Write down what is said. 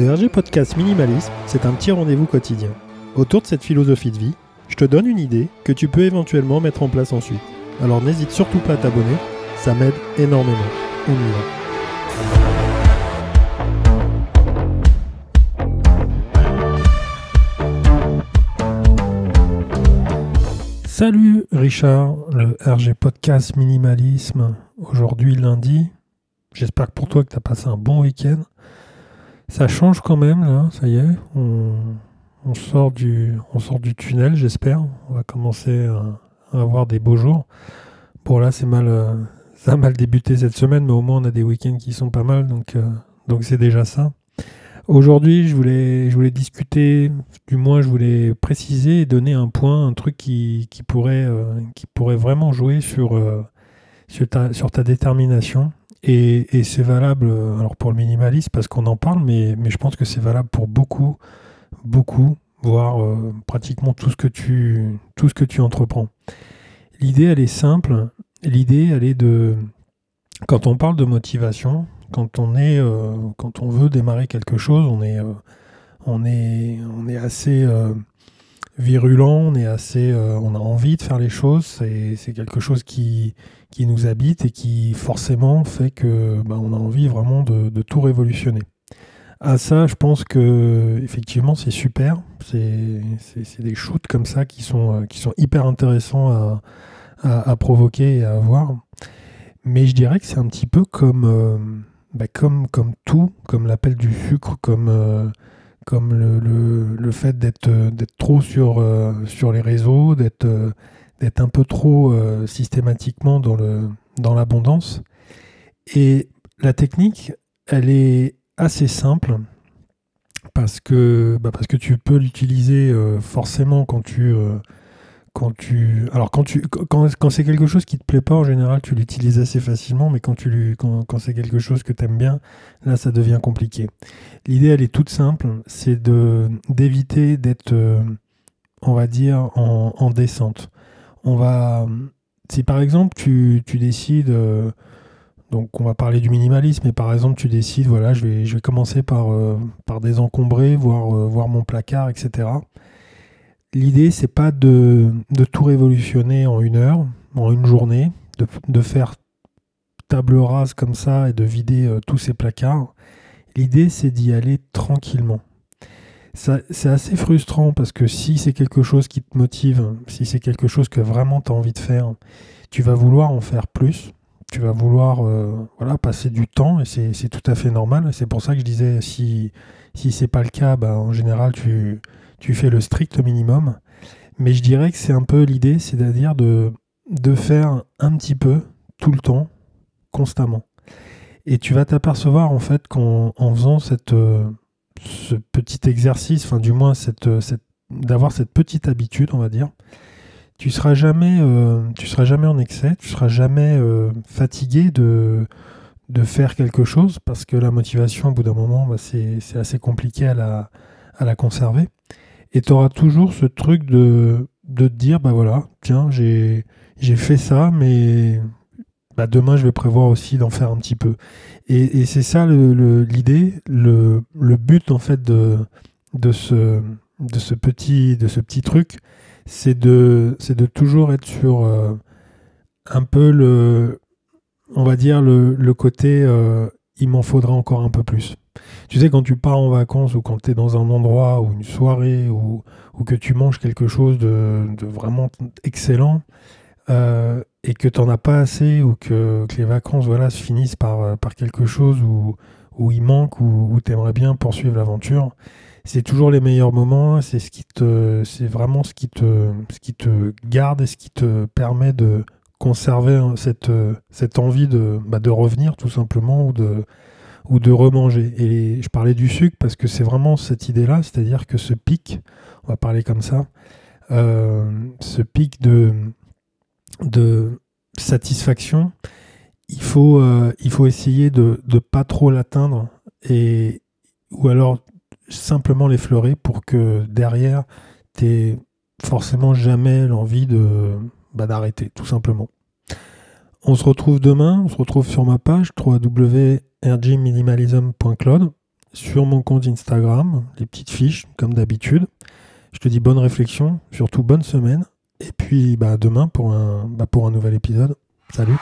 Le RG Podcast Minimalisme, c'est un petit rendez-vous quotidien. Autour de cette philosophie de vie, je te donne une idée que tu peux éventuellement mettre en place ensuite. Alors n'hésite surtout pas à t'abonner, ça m'aide énormément. On y. Salut Richard, le RG Podcast Minimalisme. Aujourd'hui lundi. J'espère que pour toi que tu as passé un bon week-end. Ça change quand même là, ça y est. On, sort, du, on sort du tunnel, j'espère. On va commencer à, avoir des beaux jours. Bon là c'est mal, euh, ça a mal débuté cette semaine, mais au moins on a des week-ends qui sont pas mal, donc euh, donc c'est déjà ça. Aujourd'hui, je voulais, je voulais discuter, du moins je voulais préciser et donner un point, un truc qui, qui pourrait, euh, vraiment jouer sur, ta, sur ta détermination. Et, c'est valable euh, alors pour le minimalisme parce qu'on en parle, mais, je pense que c'est valable pour beaucoup, beaucoup, voire euh, pratiquement tout ce que tu, tout ce que tu entreprends. L'idée, elle est simple. L'idée, elle est de, quand on parle de motivation, quand on est, euh, quand on veut démarrer quelque chose, on est, on est, on est assez virulent, on est assez, euh, on a envie de faire les choses. C'est, quelque chose qui, qui nous habite et qui forcément fait que, bah, on a envie vraiment de, de tout révolutionner. À ça, je pense que effectivement, c'est super. C'est, des shoots comme ça qui sont, euh, qui sont hyper intéressants à, à, à provoquer et à avoir. Mais je dirais que c'est un petit peu comme, euh, bah, comme, comme tout, comme l'appel du sucre, comme, euh, comme le, le, le fait d'être, euh, trop sur, euh, sur les réseaux, d'être, euh, d'être un peu trop systématiquement dans, le, dans l'abondance. Et la technique, elle est assez simple parce que, bah, parce que tu peux l'utiliser forcément quand tu, quand tu alors quand tu quand, quand c'est quelque chose qui te plaît pas en général tu l'utilises assez facilement mais quand tu quand, quand c'est quelque chose que tu aimes bien là ça devient compliqué. L'idée elle est toute simple c'est de d'éviter d'être euh, on va dire en, en descente. On va si par exemple tu, tu décides euh, donc on va parler du minimalisme mais par exemple tu décides voilà je vais je vais commencer par euh, par désencombrer voir voir mon placard etc L'idée, c'est pas de, tout révolutionner en une heure, en une journée, de, faire table rase comme ça et de vider euh, tous ces placards. L'idée, c'est d'y aller tranquillement. C'est assez frustrant parce que si c'est quelque chose qui te motive, si c'est quelque chose que vraiment tu as envie de faire, tu vas vouloir en faire plus. Tu vas vouloir euh, voilà, passer du temps et c'est c'est tout à fait normal. C'est pour ça que je disais si, si c'est pas le cas, bah, en général, tu, tu fais le strict minimum. Mais je dirais que c'est un peu l'idée, c'est-à-dire de, de faire un petit peu, tout le temps, constamment. Et tu vas t'apercevoir en fait qu'en en faisant cette, euh, ce petit exercice, enfin du moins cette, euh, cette, d'avoir cette petite habitude, on va dire, tu seras jamais, euh, seras jamais en excès, tu seras jamais fatigué de, de faire quelque chose parce que la motivation, au bout d'un moment, bah, c'est c'est assez compliqué à la, à la conserver. Et tu auras toujours ce truc de, de te dire, bah voilà, tiens, j'ai fait ça, mais bah demain, je vais prévoir aussi d'en faire un petit peu. Et, et c'est ça l'idée, le, le but en fait de, de, ce, de, ce petit, de ce petit truc, c'est de, de toujours être sur euh, un peu le, on va dire, le, le côté, euh, il m'en faudra encore un peu plus. Tu sais, quand tu pars en vacances ou quand tu es dans un endroit ou une soirée ou, ou que tu manges quelque chose de, vraiment excellent euh, et que tu n'en as pas assez ou que, que les vacances voilà, se finissent par, euh, par quelque chose où, où il manque ou où tu aimerais bien poursuivre l'aventure, c'est toujours les meilleurs moments. C'est ce qui te, c'est vraiment ce qui, te, ce qui te garde et ce qui te permet de conserver hein, cette, cette envie de, bah, de revenir tout simplement ou de, ou de remanger. Et je parlais du sucre parce que c'est vraiment cette idée-là, c'est-à-dire que ce pic, on va parler comme ça, euh, ce pic de, satisfaction, il faut, euh, essayer de ne pas trop l'atteindre ou alors simplement l'effleurer pour que derrière, tu forcément jamais l'envie de bah, d'arrêter, tout simplement. On se retrouve demain, on se retrouve sur ma page www.rgminimalism.cloud sur mon compte Instagram, les petites fiches, comme d'habitude. Je te dis bonne réflexion, surtout bonne semaine. Et puis bah, demain bah, pour un nouvel épisode. Salut